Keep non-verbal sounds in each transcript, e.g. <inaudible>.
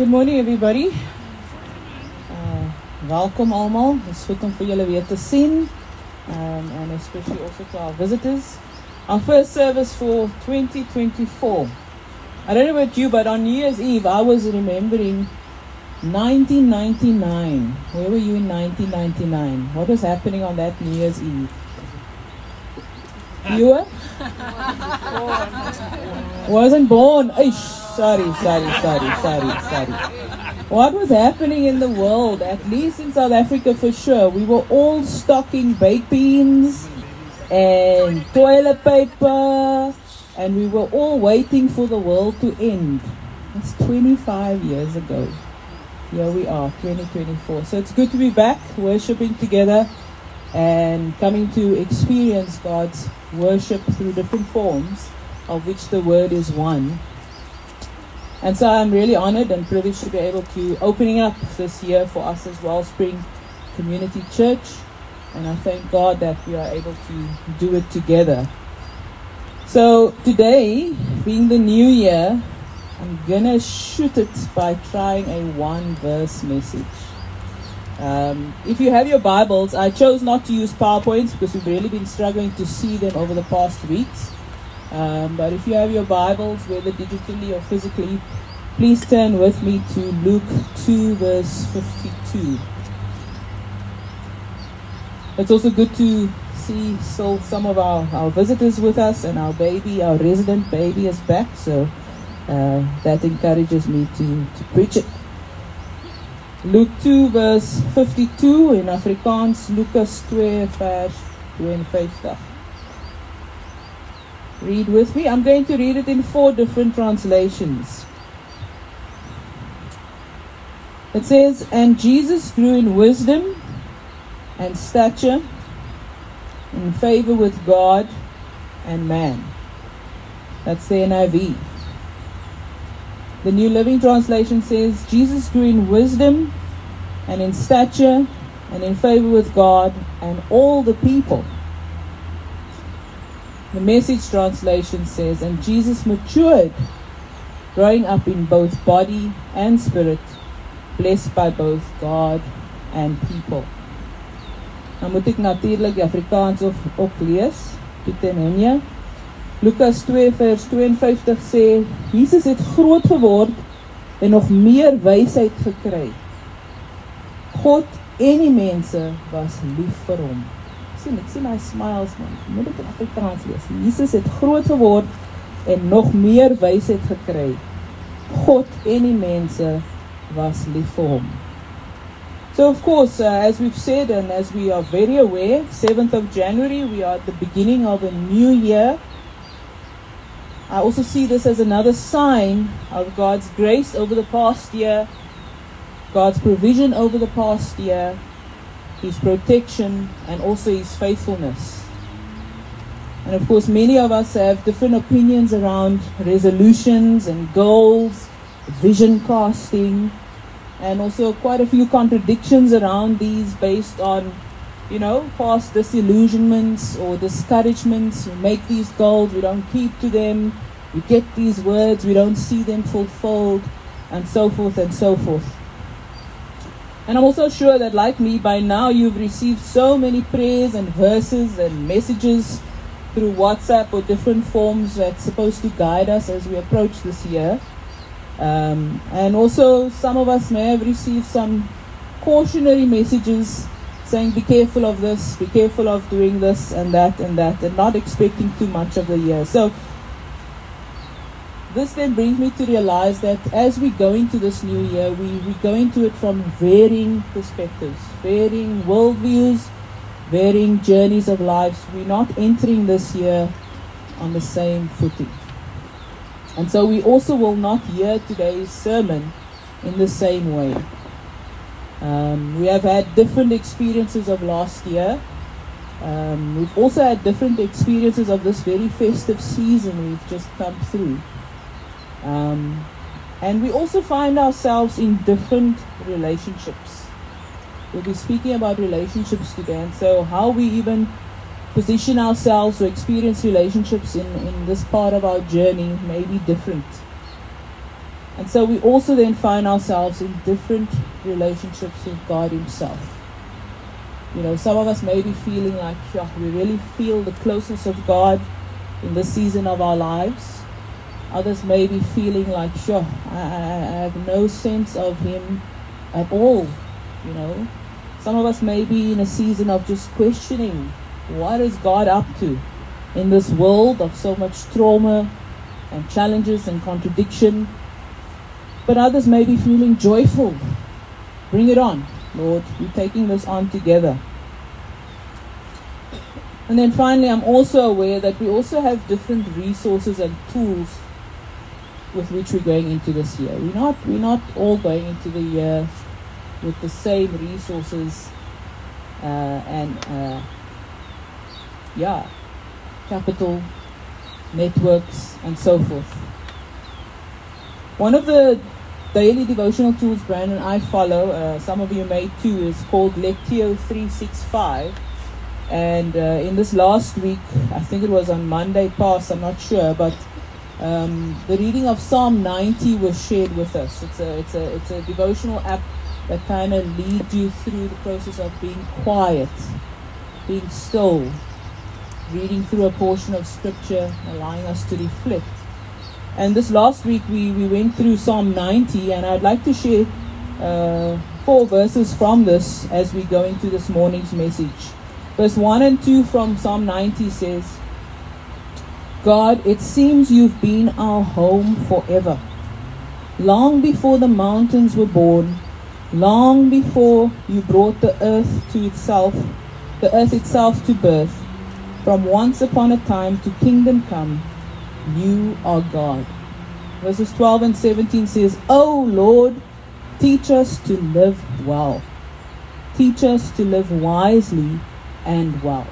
Good morning everybody. Uh, welkom almal. Dit is goed om vir julle weer te sien. Um, and especially also to our visitors. Our first service for 2024. I don't know about you, but on New Year's Eve, I was remembering 1999. Where were you in 1999? What was happening on that New Year's Eve? You were? <laughs> Wasn't born. Eish, sorry, sorry, sorry, sorry, sorry. What was happening in the world, at least in South Africa for sure? We were all stocking baked beans and toilet paper, and we were all waiting for the world to end. It's 25 years ago. Here we are, 2024. So it's good to be back worshiping together and coming to experience God's worship through different forms, of which the Word is one. And so I'm really honored and privileged to be able to opening up this year for us as Wellspring Community Church. And I thank God that we are able to do it together. So today, being the new year, I'm gonna shoot it by trying a one verse message. Um, if you have your Bibles, I chose not to use PowerPoints because we've really been struggling to see them over the past weeks. Um, but if you have your Bibles, whether digitally or physically, please turn with me to Luke 2, verse 52. It's also good to see so some of our, our visitors with us, and our baby, our resident baby, is back. So uh, that encourages me to, to preach it. Luke 2 vers 52 in Afrikaans Lucas 2 vers 52. Read with me. I'm going to read it in four different translations. It says, And Jesus grew in wisdom and stature, in favor with God and man. That's the NIV. The New Living Translation says, Jesus grew in wisdom and in stature and in favor with God and all the people. The Message Translation says, And Jesus matured, growing up in both body and spirit, blessed by both God and people. Dan moet ek natuurlik Afrikaans of ook lees. Pietenenja. Lukas 2 vers 52 sê Jesus het groot geword en nog meer wysheid gekry. God en die mense was lief vir hom. Sien, ek sien hy smiles man. Moet dit in Afrikaans. Jesus het groot geword en nog meer wysheid gekry. God en die mense was lief vir hom. So, of course, uh, as we've said and as we are very aware, 7th of January, we are at the beginning of a new year. I also see this as another sign of God's grace over the past year, God's provision over the past year, His protection, and also His faithfulness. And of course, many of us have different opinions around resolutions and goals, vision casting, and also quite a few contradictions around these based on, you know, past disillusionments or discouragements. We make these goals, we don't keep to them, we get these words, we don't see them fulfilled, and so forth and so forth. And I'm also sure that, like me, by now you've received so many prayers and verses and messages through WhatsApp or different forms that's supposed to guide us as we approach this year. Um, and also, some of us may have received some cautionary messages saying, be careful of this, be careful of doing this and that and that, and not expecting too much of the year. So, this then brings me to realize that as we go into this new year, we, we go into it from varying perspectives, varying worldviews, varying journeys of lives. We're not entering this year on the same footing. And so we also will not hear today's sermon in the same way. Um, we have had different experiences of last year. Um, we've also had different experiences of this very festive season we've just come through. Um, and we also find ourselves in different relationships. We'll be speaking about relationships today, and so how we even position ourselves or experience relationships in, in this part of our journey may be different. And so we also then find ourselves in different relationships with God Himself. You know, some of us may be feeling like, we really feel the closeness of God in this season of our lives. Others may be feeling like, sure, I, I have no sense of Him at all. You know, some of us may be in a season of just questioning what is God up to in this world of so much trauma and challenges and contradiction but others may be feeling joyful. Bring it on, Lord. We're taking this on together. And then finally, I'm also aware that we also have different resources and tools with which we're going into this year. We're not, we're not all going into the year with the same resources uh, and, uh, yeah, capital, networks, and so forth. One of the daily devotional tools Brandon I follow, uh, some of you may too, is called Lectio 365. And uh, in this last week, I think it was on Monday past, I'm not sure, but um, the reading of Psalm 90 was shared with us. It's a, it's a, it's a devotional app that kind of leads you through the process of being quiet, being still, reading through a portion of scripture, allowing us to reflect. And this last week we, we went through Psalm 90, and I'd like to share uh, four verses from this as we go into this morning's message. Verse 1 and 2 from Psalm 90 says, God, it seems you've been our home forever. Long before the mountains were born, long before you brought the earth to itself, the earth itself to birth, from once upon a time to kingdom come, you are God. Verses 12 and 17 says, Oh Lord, teach us to live well. Teach us to live wisely and well.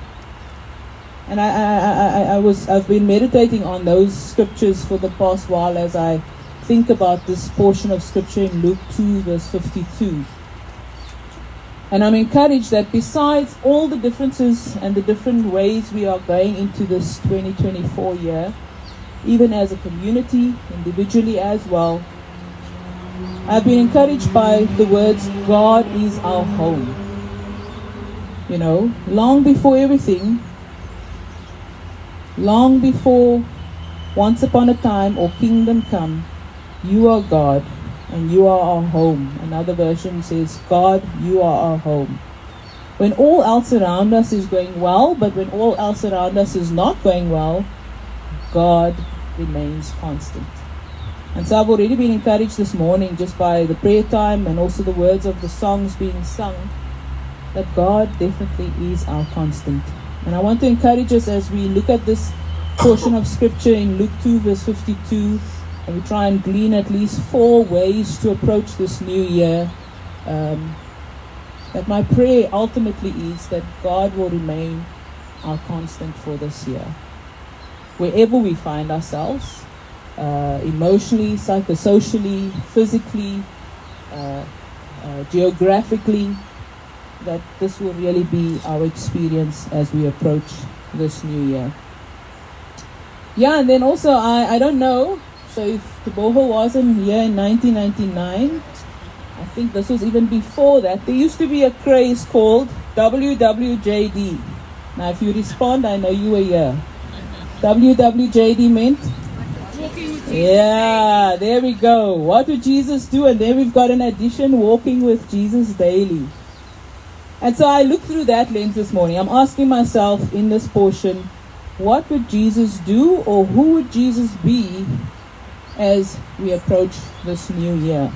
And I, I, I, I was I've been meditating on those scriptures for the past while as I think about this portion of scripture in Luke 2, verse 52. And I'm encouraged that besides all the differences and the different ways we are going into this 2024 year, even as a community, individually as well. I've been encouraged by the words, God is our home. You know, long before everything, long before once upon a time or kingdom come, you are God and you are our home. Another version says, God, you are our home. When all else around us is going well, but when all else around us is not going well, God remains constant. And so I've already been encouraged this morning just by the prayer time and also the words of the songs being sung that God definitely is our constant. And I want to encourage us as we look at this portion of scripture in Luke 2, verse 52, and we try and glean at least four ways to approach this new year. Um, that my prayer ultimately is that God will remain our constant for this year wherever we find ourselves, uh, emotionally, psychosocially, physically, uh, uh, geographically, that this will really be our experience as we approach this new year. Yeah, and then also, I, I don't know, so if Teboho wasn't here in 1999, I think this was even before that, there used to be a craze called WWJD. Now, if you respond, I know you were here. WWJD meant? Yeah, there we go. What would Jesus do? And then we've got an addition walking with Jesus daily. And so I look through that lens this morning. I'm asking myself in this portion, what would Jesus do or who would Jesus be as we approach this new year?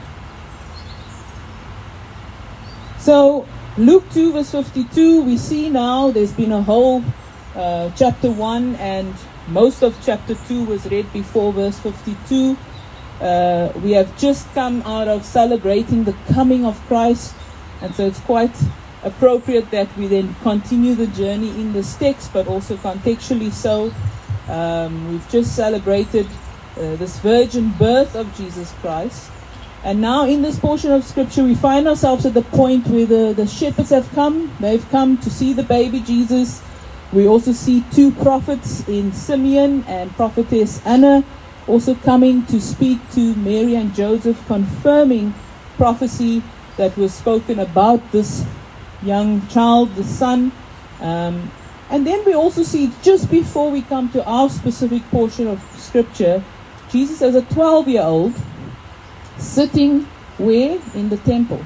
So, Luke 2, verse 52, we see now there's been a whole uh, chapter 1 and most of chapter 2 was read before verse 52. Uh, we have just come out of celebrating the coming of Christ, and so it's quite appropriate that we then continue the journey in this text, but also contextually so. Um, we've just celebrated uh, this virgin birth of Jesus Christ. And now, in this portion of scripture, we find ourselves at the point where the, the shepherds have come. They've come to see the baby Jesus we also see two prophets in Simeon and prophetess Anna also coming to speak to Mary and Joseph, confirming prophecy that was spoken about this young child, the son. Um, and then we also see just before we come to our specific portion of scripture, Jesus as a 12 year old sitting where? In the temple.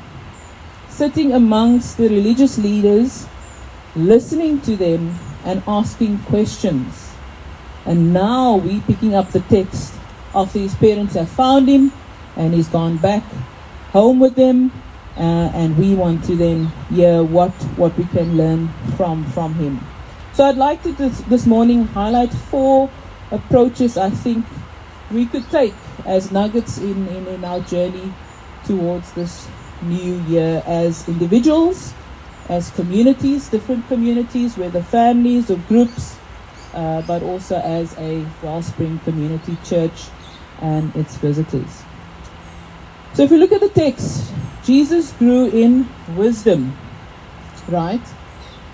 Sitting amongst the religious leaders, listening to them and asking questions. And now we picking up the text after his parents have found him and he's gone back home with them. Uh, and we want to then hear what, what we can learn from, from him. So I'd like to this, this morning highlight four approaches I think we could take as nuggets in, in, in our journey towards this new year as individuals, as communities, different communities, whether families or groups, uh, but also as a Wellspring Community Church and its visitors. So if we look at the text, Jesus grew in wisdom, right?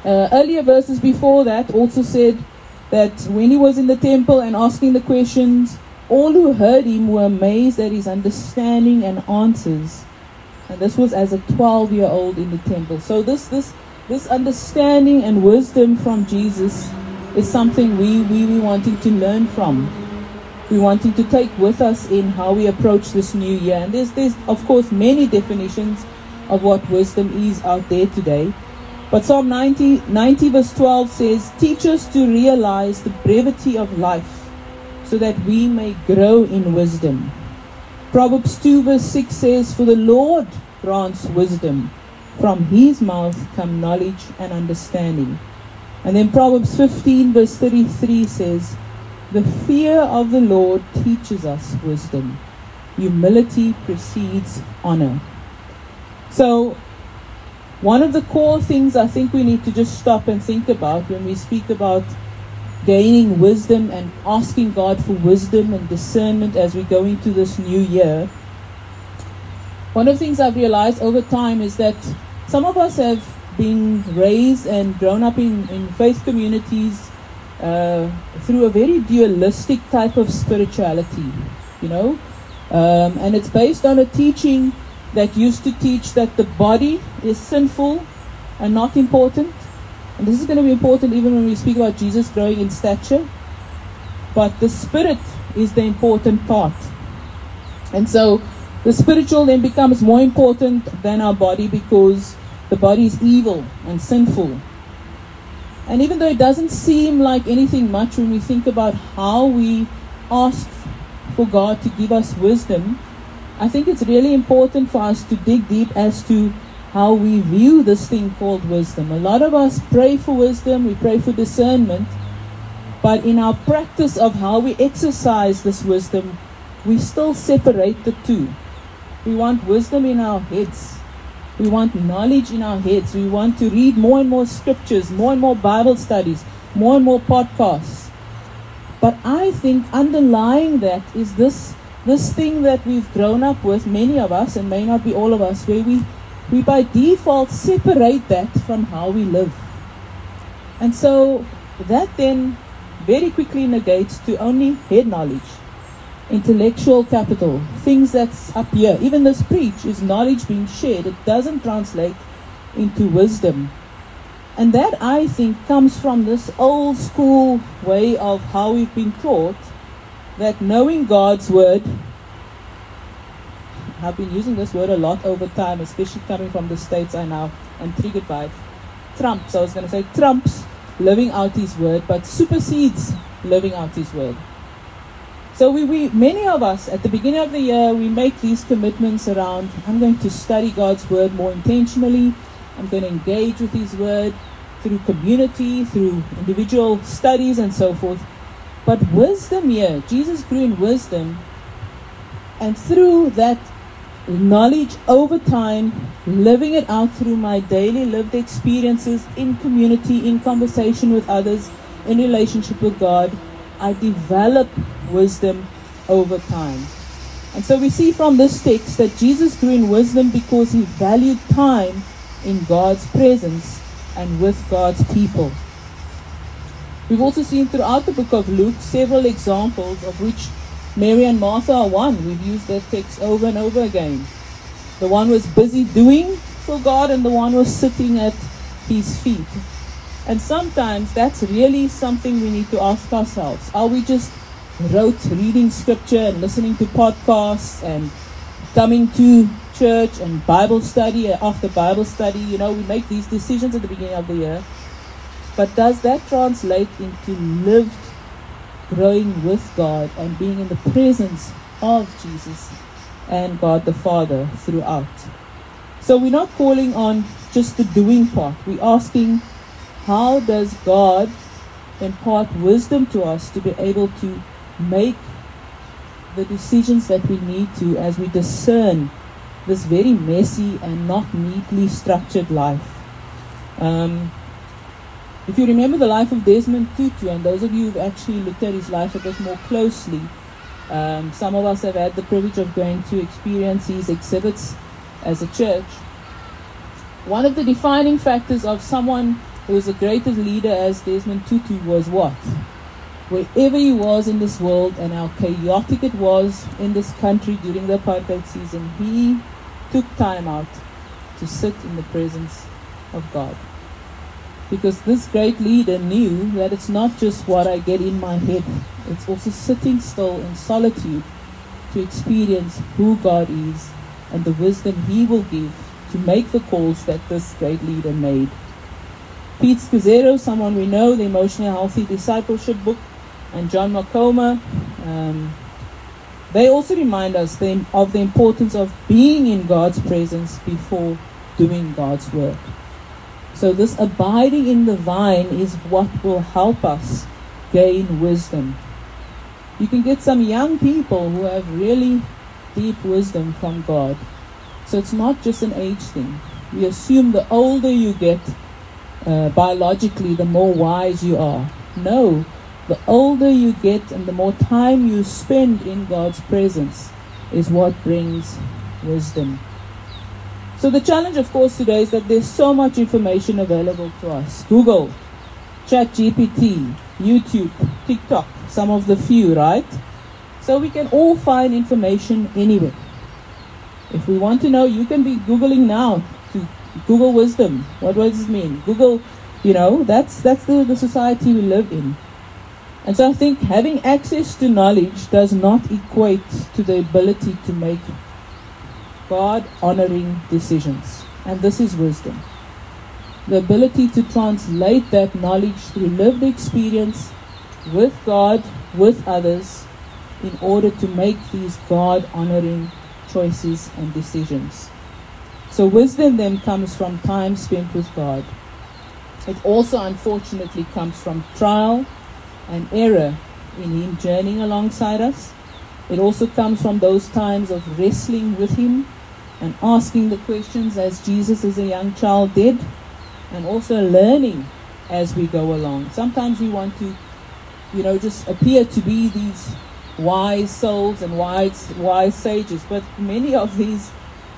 Uh, earlier verses before that also said that when he was in the temple and asking the questions, all who heard him were amazed at his understanding and answers. And this was as a 12 year old in the temple. So, this, this, this understanding and wisdom from Jesus is something we, we, we wanting to learn from. We wanting to take with us in how we approach this new year. And there's, there's, of course, many definitions of what wisdom is out there today. But Psalm 90, 90 verse 12 says, Teach us to realize the brevity of life so that we may grow in wisdom. Proverbs 2 verse 6 says, For the Lord grants wisdom. From his mouth come knowledge and understanding. And then Proverbs 15 verse 33 says, The fear of the Lord teaches us wisdom. Humility precedes honor. So one of the core things I think we need to just stop and think about when we speak about gaining wisdom and asking God for wisdom and discernment as we go into this new year. One of the things I've realized over time is that some of us have been raised and grown up in, in faith communities uh, through a very dualistic type of spirituality, you know, um, and it's based on a teaching that used to teach that the body is sinful and not important. And this is going to be important even when we speak about Jesus growing in stature. But the spirit is the important part. And so the spiritual then becomes more important than our body because the body is evil and sinful. And even though it doesn't seem like anything much when we think about how we ask for God to give us wisdom, I think it's really important for us to dig deep as to how we view this thing called wisdom. A lot of us pray for wisdom, we pray for discernment, but in our practice of how we exercise this wisdom, we still separate the two. We want wisdom in our heads. We want knowledge in our heads. We want to read more and more scriptures, more and more Bible studies, more and more podcasts. But I think underlying that is this this thing that we've grown up with, many of us, and may not be all of us, where we, we by default separate that from how we live. And so that then very quickly negates to only head knowledge, intellectual capital, things that's up here. Even this preach is knowledge being shared, it doesn't translate into wisdom. And that I think comes from this old school way of how we've been taught that knowing God's word, I've been using this word a lot over time, especially coming from the States, I now am triggered by it. Trumps, I was going to say trumps living out his word, but supersedes living out his word. So we, we many of us at the beginning of the year we make these commitments around I'm going to study God's word more intentionally. I'm going to engage with his word through community, through individual studies and so forth. But wisdom here, Jesus grew in wisdom, and through that knowledge over time, living it out through my daily lived experiences in community, in conversation with others, in relationship with God, I develop wisdom over time. And so we see from this text that Jesus grew in wisdom because he valued time in God's presence and with God's people. We've also seen throughout the book of Luke several examples of which Mary and Martha are one. We've used that text over and over again. The one was busy doing for God, and the one was sitting at his feet. And sometimes that's really something we need to ask ourselves. Are we just rote reading scripture and listening to podcasts and coming to church and Bible study uh, after Bible study? You know, we make these decisions at the beginning of the year. But does that translate into lived growing with God and being in the presence of Jesus and God the Father throughout? So we're not calling on just the doing part. We're asking how does God impart wisdom to us to be able to make the decisions that we need to as we discern this very messy and not neatly structured life. Um, if you remember the life of Desmond Tutu, and those of you who've actually looked at his life a bit more closely, um, some of us have had the privilege of going to experience his exhibits as a church. One of the defining factors of someone who was the greatest leader as Desmond Tutu was what? Wherever he was in this world and how chaotic it was in this country during the apartheid season, he took time out to sit in the presence of God. Because this great leader knew that it's not just what I get in my head, it's also sitting still in solitude to experience who God is and the wisdom He will give to make the calls that this great leader made. Pete Scazzero, someone we know, the Emotionally Healthy Discipleship book, and John Mark Comer, um, they also remind us the, of the importance of being in God's presence before doing God's work. So, this abiding in the vine is what will help us gain wisdom. You can get some young people who have really deep wisdom from God. So, it's not just an age thing. We assume the older you get, uh, biologically, the more wise you are. No, the older you get and the more time you spend in God's presence is what brings wisdom. So, the challenge, of course, today is that there's so much information available to us Google, ChatGPT, YouTube, TikTok, some of the few, right? So, we can all find information anywhere. If we want to know, you can be Googling now to Google wisdom. What does it mean? Google, you know, that's, that's the, the society we live in. And so I think having access to knowledge does not equate to the ability to make God honoring decisions. And this is wisdom. The ability to translate that knowledge through lived experience with God, with others, in order to make these God honoring choices and decisions. So, wisdom then comes from time spent with God. It also, unfortunately, comes from trial and error in Him journeying alongside us. It also comes from those times of wrestling with Him and asking the questions as Jesus as a young child did, and also learning as we go along. Sometimes we want to, you know, just appear to be these wise souls and wise, wise sages, but many of these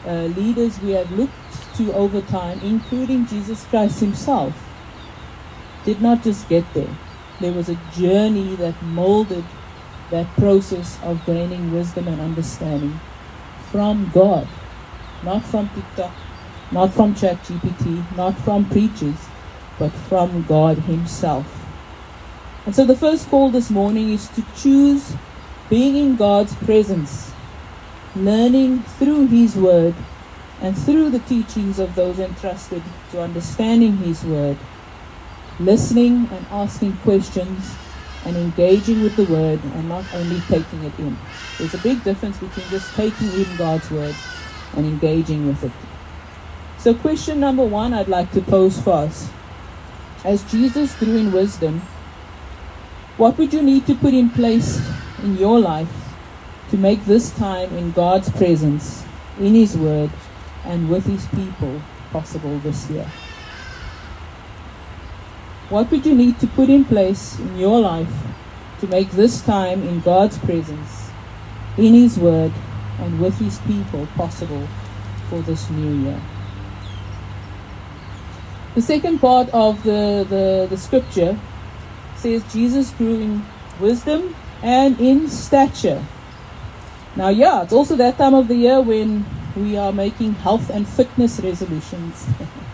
uh, leaders we have looked to over time, including Jesus Christ Himself, did not just get there there was a journey that molded that process of gaining wisdom and understanding from God, not from TikTok, not from ChatGPT, not from preachers, but from God Himself. And so the first call this morning is to choose being in God's presence, learning through His Word and through the teachings of those entrusted to understanding His Word listening and asking questions and engaging with the word and not only taking it in. There's a big difference between just taking in God's word and engaging with it. So, question number one I'd like to pose for us. As Jesus grew in wisdom, what would you need to put in place in your life to make this time in God's presence, in His Word, and with His people possible this year? What would you need to put in place in your life to make this time in God's presence, in His Word, and with His people possible for this new year? The second part of the, the, the scripture says Jesus grew in wisdom and in stature Now, yeah, it's also that time of the year when we are making health and fitness resolutions.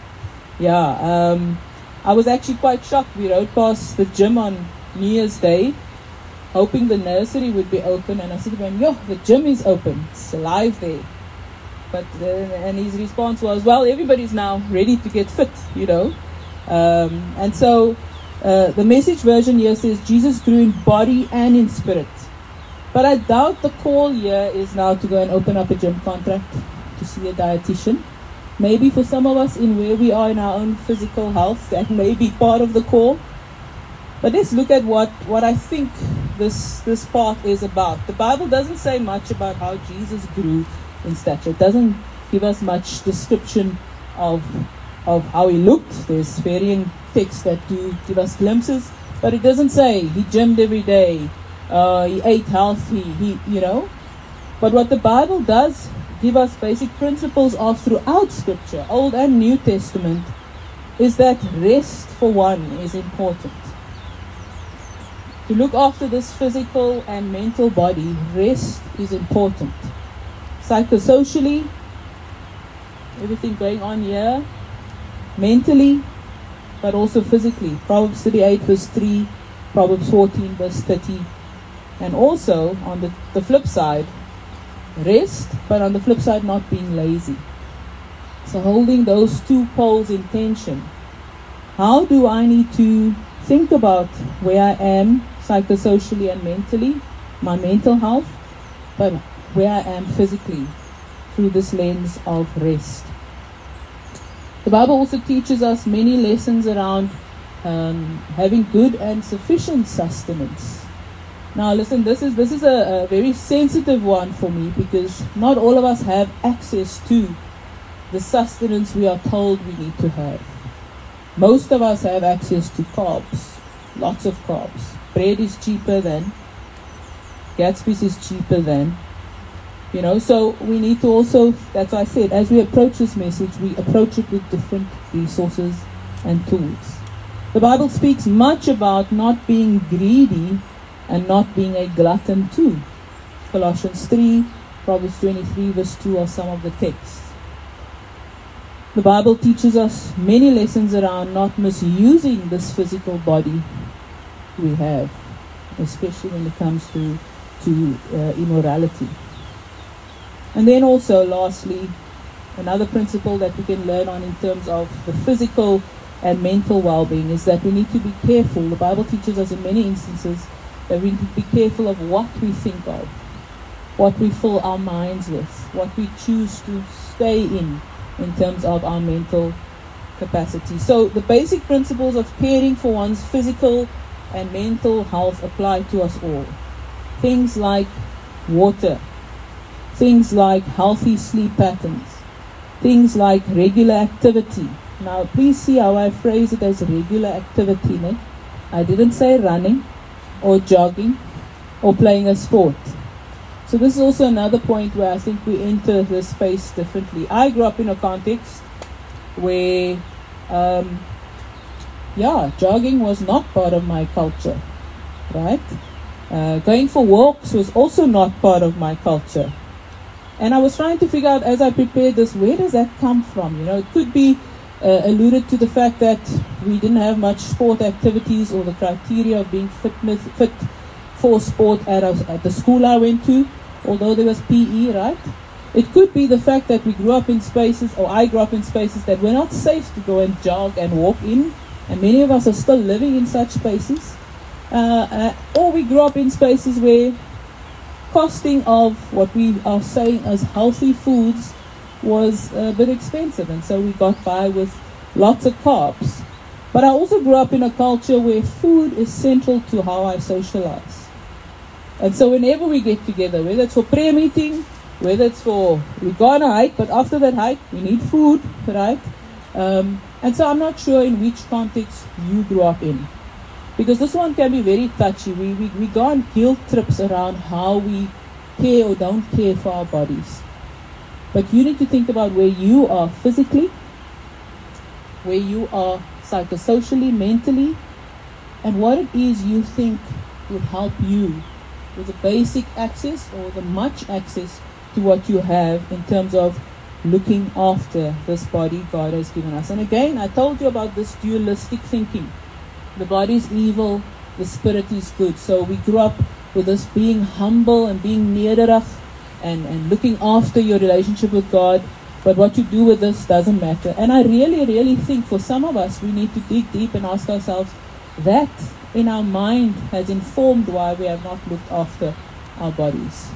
<laughs> yeah, um, I was actually quite shocked. We rode past the gym on New Year's Day, hoping the nursery would be open, and I said to him, "Yo, the gym is open. It's alive there." But uh, and his response was, "Well, everybody's now ready to get fit, you know." Um, and so uh, the message version here says Jesus grew in body and in spirit. But I doubt the call here is now to go and open up a gym contract to see a dietitian. Maybe for some of us in where we are in our own physical health, that may be part of the call. But let's look at what, what I think this, this part is about. The Bible doesn't say much about how Jesus grew in stature. It doesn't give us much description of, of how he looked. There's varying texts that do give us glimpses, but it doesn't say he gymmed every day, uh, he ate healthy, he, you know. But what the Bible does give us basic principles of throughout Scripture, Old and New Testament, is that rest for one is important. To look after this physical and mental body, rest is important. Psychosocially, everything going on here, mentally, but also physically. Proverbs 38, verse 3, Proverbs 14, verse 30. And also, on the, the flip side, rest, but on the flip side, not being lazy. So, holding those two poles in tension. How do I need to think about where I am psychosocially and mentally, my mental health, but where I am physically through this lens of rest? The Bible also teaches us many lessons around um, having good and sufficient sustenance. Now, listen, this is this is a, a, very sensitive one for me because not all of us have access to the sustenance we are told we need to have. Most of us have access to carbs, lots of carbs. Bread is cheaper than Gatsby's is cheaper than you know, so we need to also, that's why I said, as we approach this message, we approach it with different resources and tools. The Bible speaks much about not being greedy and not being a glutton too. Colossians 3, Proverbs 23, verse 2 are some of the texts. The Bible teaches us many lessons around not misusing this physical body we have, especially when it comes to, to uh, immorality. And then also, lastly, another principle that we can learn on in terms of the physical and mental well being is that we need to be careful. The Bible teaches us in many instances that we need to be careful of what we think of, what we fill our minds with, what we choose to stay in in terms of our mental capacity. So, the basic principles of caring for one's physical and mental health apply to us all. Things like water Things like healthy sleep patterns, things like regular activity. Now, please see how I phrase it as regular activity. Ne? I didn't say running or jogging or playing a sport. So, this is also another point where I think we enter this space differently. I grew up in a context where, um, yeah, jogging was not part of my culture, right? Uh, going for walks was also not part of my culture. And I was trying to figure out as I prepared this, where does that come from? You know, it could be uh, alluded to the fact that we didn't have much sport activities or the criteria of being fitness, fit for sport at, at the school I went to, although there was PE, right? It could be the fact that we grew up in spaces, or I grew up in spaces that were not safe to go and jog and walk in, and many of us are still living in such spaces. Uh, uh, or we grew up in spaces where costing of what we are saying as healthy foods was a bit expensive, and so we got by with lots of carbs. But I also grew up in a culture where food is central to how I socialize. And so whenever we get together, whether it's for prayer meeting, whether it's for we go on a hike, but after that hike we need food, right? Um, and so I'm not sure in which context you grew up in. Because this one can be very touchy. We, we, we go on guilt trips around how we care or don't care for our bodies. But you need to think about where you are physically, where you are psychosocially, mentally, and what it is you think would help you with the basic access or the much access to what you have in terms of looking after this body God has given us. And again, I told you about this dualistic thinking. The body is evil, the spirit is good. So we grew up with us being humble and being nederig and, and looking after your relationship with God. But what you do with this doesn't matter. And I really, really think for some of us, we need to dig deep and ask ourselves that in our mind has informed why we have not looked after our bodies.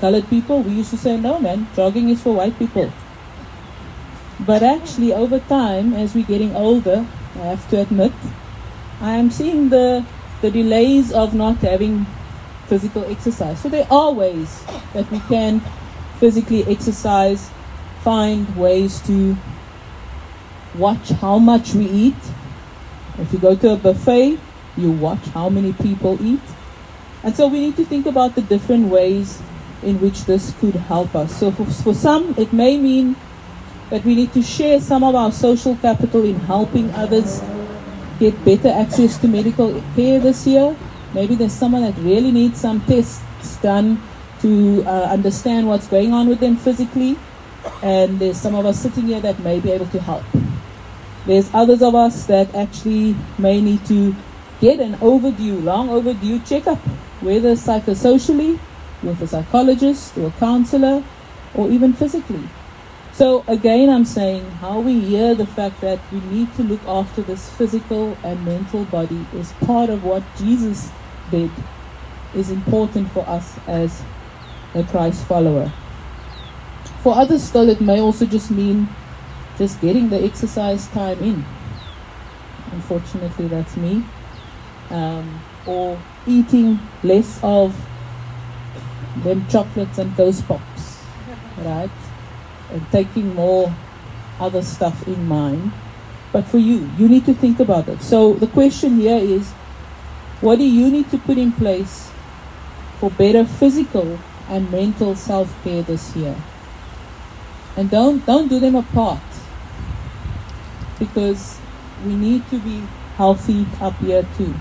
Colored people, we used to say, no, man, jogging is for white people. But actually, over time, as we're getting older, I have to admit, I am seeing the, the delays of not having physical exercise. So there are ways that we can physically exercise, find ways to watch how much we eat. If you go to a buffet, you watch how many people eat. And so we need to think about the different ways in which this could help us. So for, for some, it may mean that we need to share some of our social capital in helping others get better access to medical care this year. Maybe there's someone that really needs some tests done to uh, understand what's going on with them physically, and there's some of us sitting here that may be able to help. There's others of us that actually may need to get an overdue, long overdue checkup, whether psychosocially, with a psychologist or a counselor, or even physically. So again, I'm saying how we hear the fact that we need to look after this physical and mental body is part of what Jesus did, is important for us as a Christ follower. For others, still, it may also just mean just getting the exercise time in. Unfortunately, that's me. Um, or eating less of them chocolates and those pops, right? And taking more other stuff in mind. But for you, you need to think about it. So the question here is what do you need to put in place for better physical and mental self care this year? And don't don't do them apart. Because we need to be healthy up here too.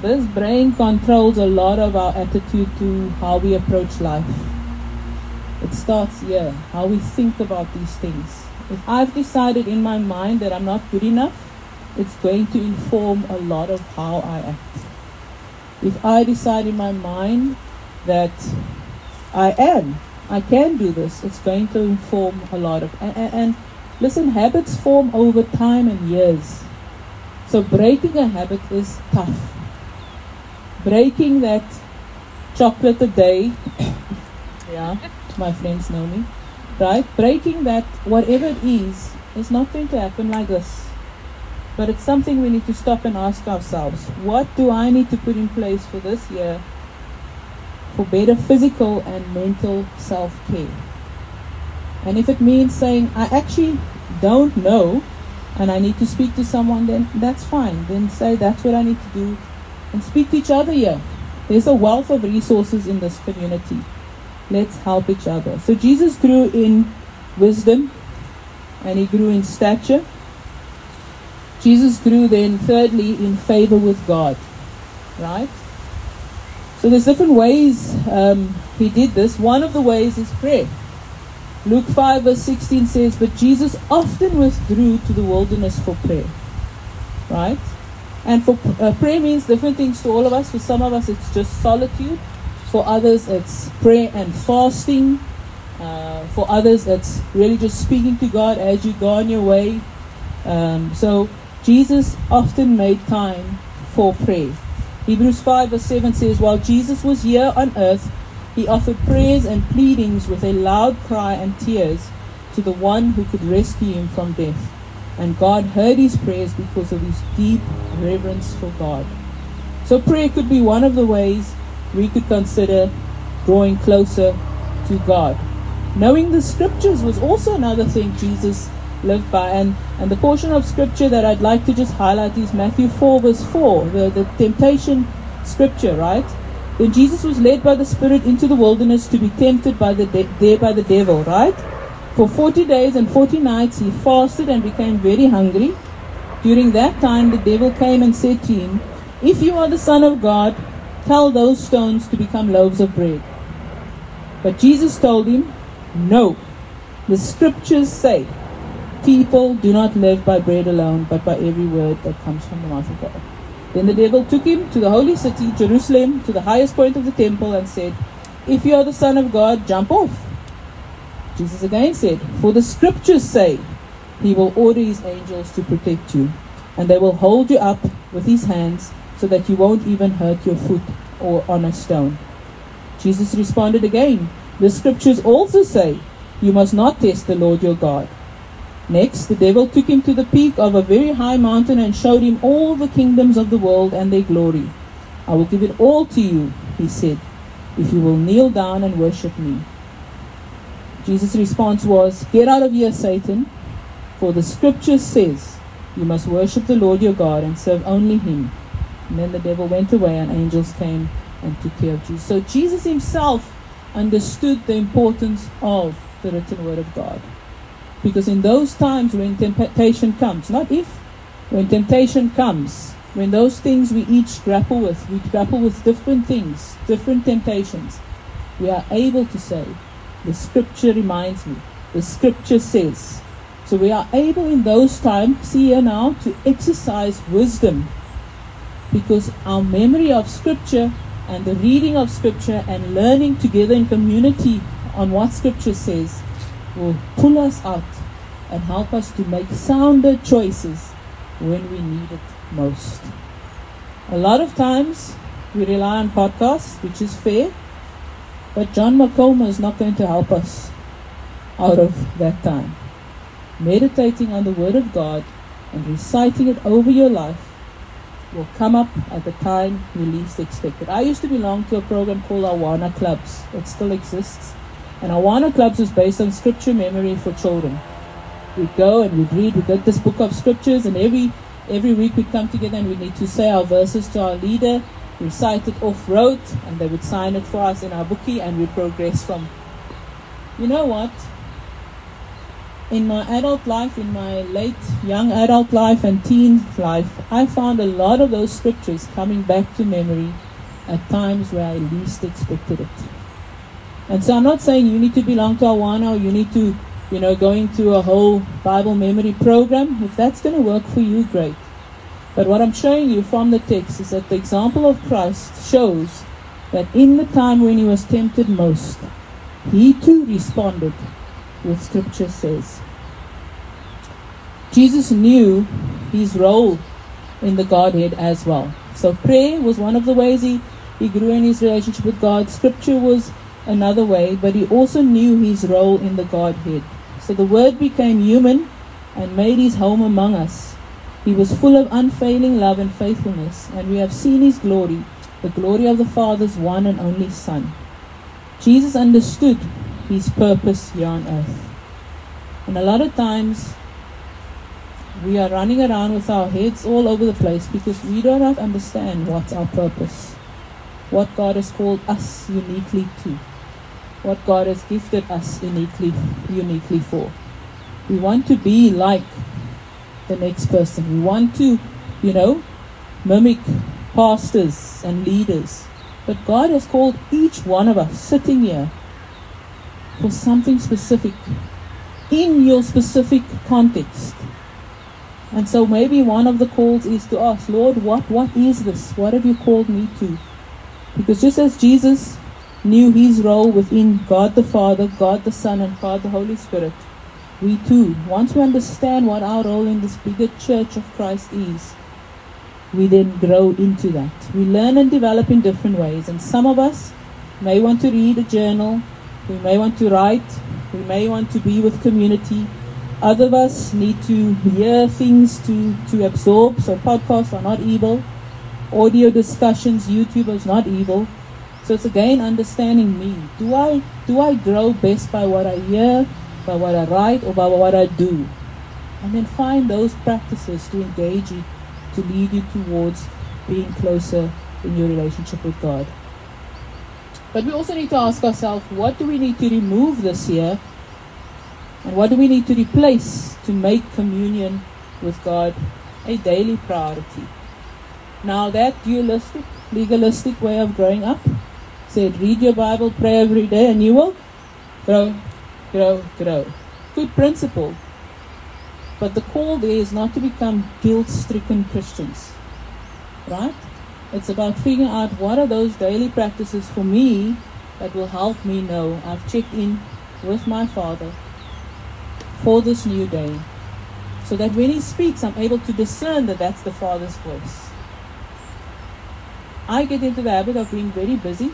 This brain controls a lot of our attitude to how we approach life. It starts here, how we think about these things. If I've decided in my mind that I'm not good enough, it's going to inform a lot of how I act. If I decide in my mind that I am, I can do this, it's going to inform a lot of. And, and, listen, habits form over time and years. So breaking a habit is tough breaking that chocolate a day. <coughs> yeah, my friends know me. Right? Breaking that, whatever it is, is not going to happen like this. But it's something we need to stop and ask ourselves what do I need to put in place for this year for better physical and mental self care? And if it means saying, I actually don't know and I need to speak to someone, then that's fine. Then say, that's what I need to do and speak to each other here. There's a wealth of resources in this community. Let's help each other. So Jesus grew in wisdom and he grew in stature. Jesus grew then, thirdly, in favor with God. Right? So there's different ways um, he did this. One of the ways is prayer. Luke 5 verse 16 says, But Jesus often withdrew to the wilderness for prayer. Right? And for uh, prayer means different things to all of us. For some of us, it's just solitude. For others, it's prayer and fasting. Uh, for others, it's really just speaking to God as you go on your way. Um, so Jesus often made time for prayer. Hebrews 5 verse 7 says, While Jesus was here on earth, he offered prayers and pleadings with a loud cry and tears to the one who could rescue him from death. And God heard his prayers because of his deep reverence for God. So, prayer could be one of the ways we could consider drawing closer to God. Knowing the scriptures was also another thing Jesus lived by. And, and the portion of scripture that I'd like to just highlight is Matthew 4, verse 4, the, the temptation scripture, right? When Jesus was led by the Spirit into the wilderness to be tempted by the de- there by the devil, right? For 40 days and 40 nights he fasted and became very hungry. During that time the devil came and said to him, If you are the Son of God, Tell those stones to become loaves of bread. But Jesus told him, No. The scriptures say, People do not live by bread alone, but by every word that comes from the mouth of God. Then the devil took him to the holy city, Jerusalem, to the highest point of the temple, and said, If you are the Son of God, jump off. Jesus again said, For the scriptures say, He will order His angels to protect you, and they will hold you up with His hands so that you won't even hurt your foot or on a stone. Jesus responded again, The scriptures also say, You must not test the Lord your God. Next, the devil took him to the peak of a very high mountain and showed him all the kingdoms of the world and their glory. I will give it all to you, he said, if you will kneel down and worship me. Jesus' response was, Get out of here, Satan, for the scripture says, You must worship the Lord your God and serve only him. And then the devil went away, and angels came and took care of Jesus. So Jesus himself understood the importance of the written word of God. Because in those times when temptation comes, not if, when temptation comes, when those things we each grapple with, we grapple with different things, different temptations, we are able to say, the scripture reminds me, the scripture says. So we are able in those times, see here now, to exercise wisdom because our memory of scripture and the reading of scripture and learning together in community on what scripture says will pull us out and help us to make sounder choices when we need it most. A lot of times we rely on podcasts, which is fair, but John Mark Comer is not going to help us out of that time. Meditating on the Word of God and reciting it over your life will come up at the time you least expect it. I used to belong to a program called Awana Clubs. It still exists. And Awana Clubs is based on scripture memory for children. We'd go and we'd read, we'd get this book of scriptures, and every every week we'd come together and we'd need to say our verses to our leader, recite it off rote, and they would sign it for us in our bookie, and we'd progress from. You know what? In my adult life, in my late young adult life and teen life, I found a lot of those scriptures coming back to memory at times where I least expected it. And so I'm not saying you need to belong to Awana or you need to, you know, go into a whole Bible memory program. If that's going to work for you, great. But what I'm showing you from the text is that the example of Christ shows that in the time when he was tempted most, he too responded what Scripture says. Jesus knew his role in the Godhead as well. So prayer was one of the ways he, he grew in his relationship with God. Scripture was another way, but he also knew his role in the Godhead. So the Word became human and made his home among us. He was full of unfailing love and faithfulness, and we have seen his glory, the glory of the Father's one and only Son. Jesus understood his purpose here on earth. And a lot of times we are running around with our heads all over the place because we do not understand what's our purpose, what God has called us uniquely to, what God has gifted us uniquely, uniquely for. We want to be like the next person. We want to, you know, mimic pastors and leaders. But God has called each one of us sitting here for something specific in your specific context. And so maybe one of the calls is to ask, Lord, what, what is this? What have you called me to? Because just as Jesus knew his role within God the Father, God the Son, and God the Holy Spirit, we too, once we understand what our role in this bigger church of Christ is, we then grow into that. We learn and develop in different ways. And some of us may want to read a journal, we may want to write. We may want to be with community. Other of us need to hear things to, to absorb. So podcasts are not evil. Audio discussions, YouTube is not evil. So it's again understanding me. Do I do I grow best by what I hear, by what I write, or by what I do? And then find those practices to engage you, to lead you towards being closer in your relationship with God. But we also need to ask ourselves what do we need to remove this year? And what do we need to replace to make communion with God a daily priority? Now, that dualistic legalistic way of growing up. Said, read your Bible, pray every day, and you will grow, grow, grow. Good principle. But the call there is not to become guilt stricken Christians. Right? It's about figuring out what are those daily practices for me that will help me know I've checked in with my Father for this new day. So that when He speaks, I'm able to discern that that's the Father's voice. I get into the habit of being very busy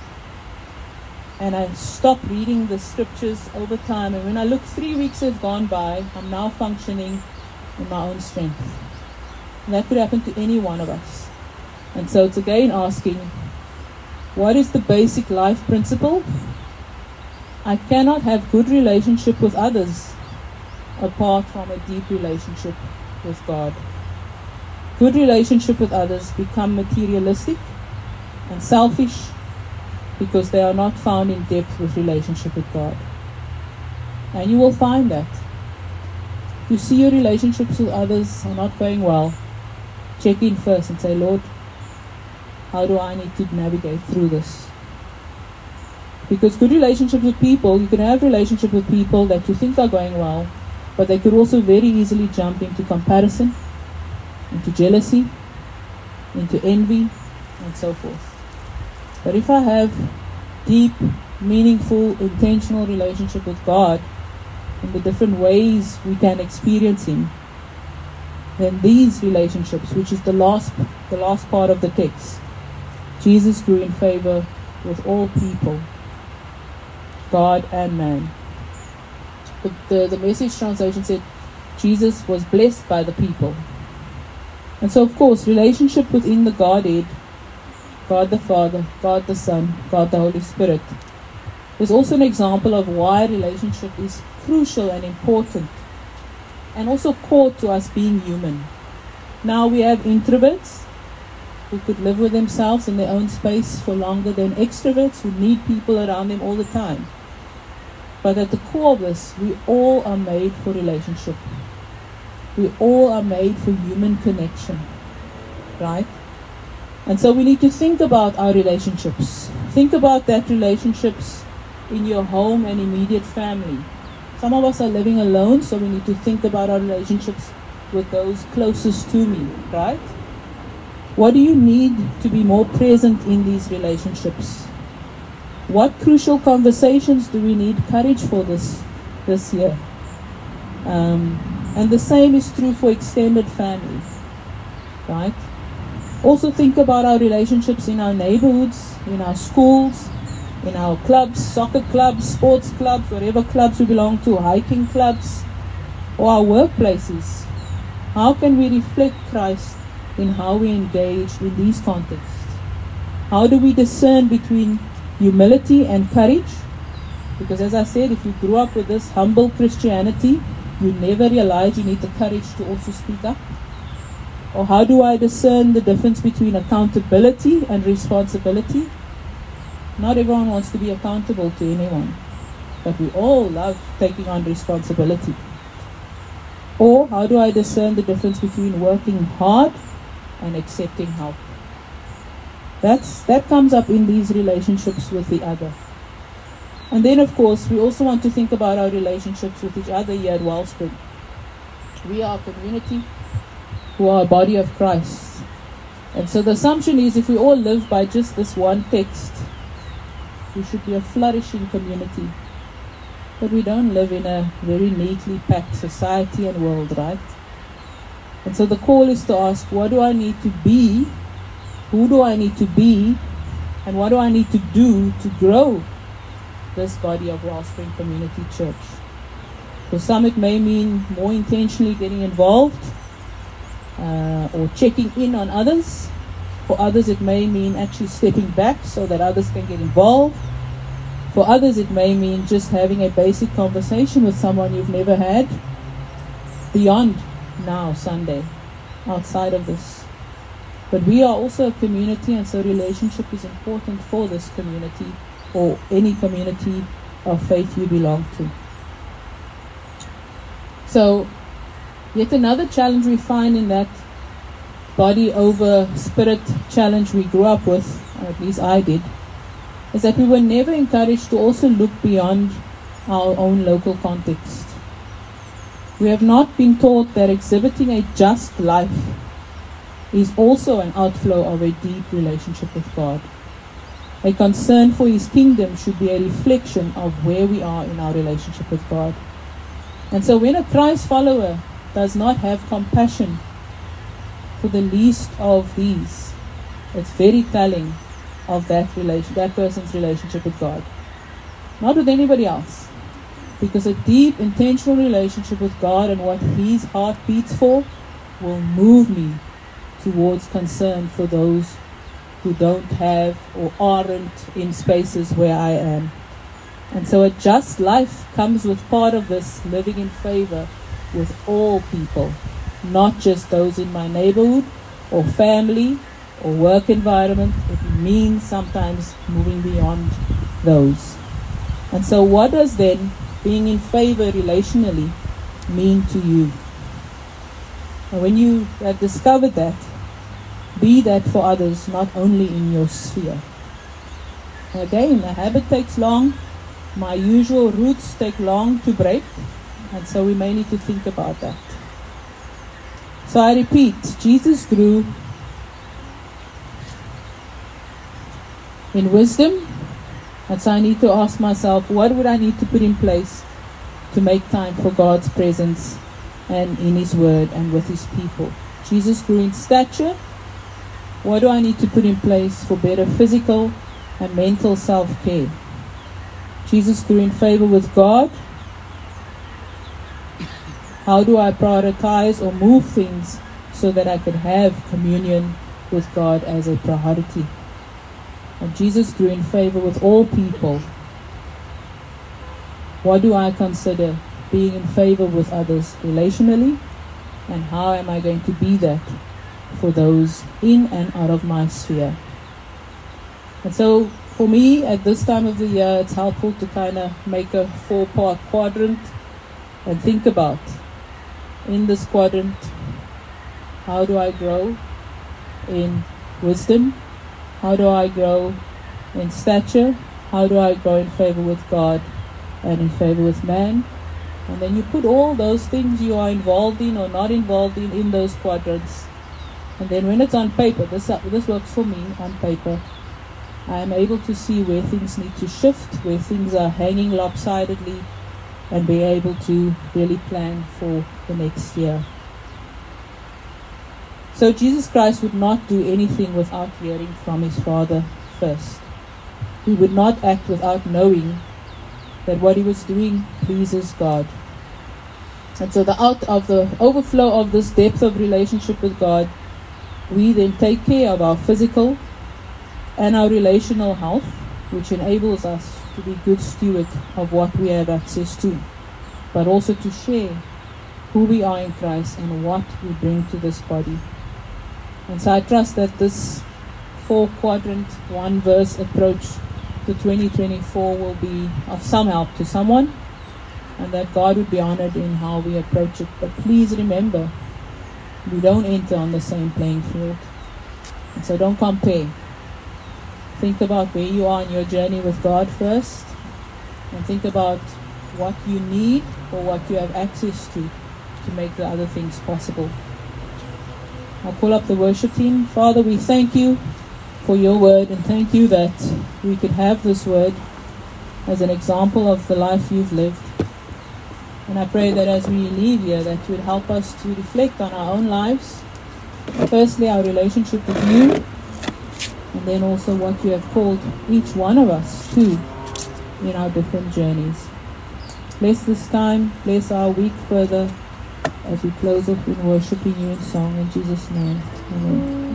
and I stop reading the scriptures over time. And when I look, three weeks have gone by, I'm now functioning in my own strength. And that could happen to any one of us. And so it's again asking, what is the basic life principle? I cannot have good relationship with others apart from a deep relationship with God. Good relationship with others become materialistic and selfish because they are not found in depth with relationship with God. And you will find that. If you see your relationships with others are not going well, check in first and say, Lord, how do I need to navigate through this? Because good relationships with people, you can have relationships with people that you think are going well, but they could also very easily jump into comparison, into jealousy, into envy, and so forth. But if I have deep, meaningful, intentional relationship with God in the different ways we can experience Him, then these relationships, which is the last the last part of the text, Jesus grew in favor with all people, God and man. The, the, the message translation said Jesus was blessed by the people. And so of course relationship within the Godhead God the Father, God the Son, God the Holy Spirit. There's also an example of why relationship is crucial and important, and also core to us being human. Now we have introverts who could live with themselves in their own space for longer than extroverts who need people around them all the time. But at the core of this, we all are made for relationship. We all are made for human connection. Right? And so we need to think about our relationships. Think about that relationships in your home and immediate family. Some of us are living alone, so we need to think about our relationships with those closest to me, right? What do you need to be more present in these relationships? What crucial conversations do we need courage for this this year? Um, and the same is true for extended family, right? Also, think about our relationships in our neighborhoods, in our schools, in our clubs, soccer clubs, sports clubs, whatever clubs we belong to, hiking clubs, or our workplaces. How can we reflect Christ in how we engage in these contexts? How do we discern between humility and courage? Because, as I said, if you grew up with this humble Christianity, you never realize you need the courage to also speak up. Or how do I discern the difference between accountability and responsibility? Not everyone wants to be accountable to anyone, but we all love taking on responsibility. Or how do I discern the difference between working hard and accepting help? That's, that comes up in these relationships with the other. And then, of course, we also want to think about our relationships with each other here at Wellspring. We are a community who are a body of Christ. And so the assumption is if we all live by just this one text, we should be a flourishing community. But we don't live in a very neatly packed society and world, right? And so the call is to ask what do I need to be? Who do I need to be? And what do I need to do to grow this body of Wellspring Community Church? For some, it may mean more intentionally getting involved uh, or checking in on others. For others, it may mean actually stepping back so that others can get involved. For others, it may mean just having a basic conversation with someone you've never had beyond now, Sunday, outside of this. But we are also a community, and so relationship is important for this community or any community of faith you belong to. So Yet another challenge we find in that body over spirit challenge we grew up with, or at least I did, is that we were never encouraged to also look beyond our own local context. We have not been taught that exhibiting a just life is also an outflow of a deep relationship with God. A concern for His kingdom should be a reflection of where we are in our relationship with God. And so when a Christ follower does not have compassion for the least of these, it's very telling of that relation, that person's relationship with God. Not with anybody else. Because a deep, intentional relationship with God and what His heart beats for will move me towards concern for those who don't have or aren't in spaces where I am. And so a just life comes with part of this living in favor with all people, not just those in my neighborhood or family or work environment. It means sometimes moving beyond those. And so, what does then being in favor relationally mean to you? And when you have discovered that, be that for others, not only in your sphere. Again, a habit takes long. My usual roots take long to break, and so we may need to think about that. So I repeat, Jesus grew in wisdom, and so I need to ask myself, what would I need to put in place to make time for God's presence and in His Word and with His people? Jesus grew in stature. What do I need to put in place for better physical and mental self care? Jesus grew in favor with God. How do I prioritize or move things so that I could have communion with God as a priority? And Jesus grew in favor with all people. What do I consider being in favor with others relationally? And how am I going to be that for those in and out of my sphere? And so, for me, at this time of the year, it's helpful to kind of make a four part quadrant and think about in this quadrant how do I grow in wisdom? How do I grow in stature? How do I grow in favor with God and in favor with man? And then you put all those things you are involved in or not involved in in those quadrants. And then when it's on paper, this, uh, this works for me on paper, I am able to see where things need to shift, where things are hanging lopsidedly, and be able to really plan for the next year. So Jesus Christ would not do anything without hearing from his Father first. He would not act without knowing that what he was doing pleases God. And so the out of the overflow of this depth of relationship with God, we then take care of our physical and our relational health, which enables us to be good stewards of what we have access to, but also to share who we are in Christ and what we bring to this body. And so I trust that this four quadrant, one verse approach to 2024 will be of some help to someone and that God would be honored in how we approach it. But please remember, we don't enter on the same playing field. And so don't compare. Think about where you are in your journey with God first and think about what you need or what you have access to to make the other things possible. I'll call up the worship team. Father, we thank you for your word and thank you that we could have this word as an example of the life you've lived. And I pray that as we leave here, that you would help us to reflect on our own lives. Firstly, our relationship with you, and then also what you have called each one of us to in our different journeys. Bless this time, bless our week further as we close off in worshiping you in song in Jesus' name. Amen.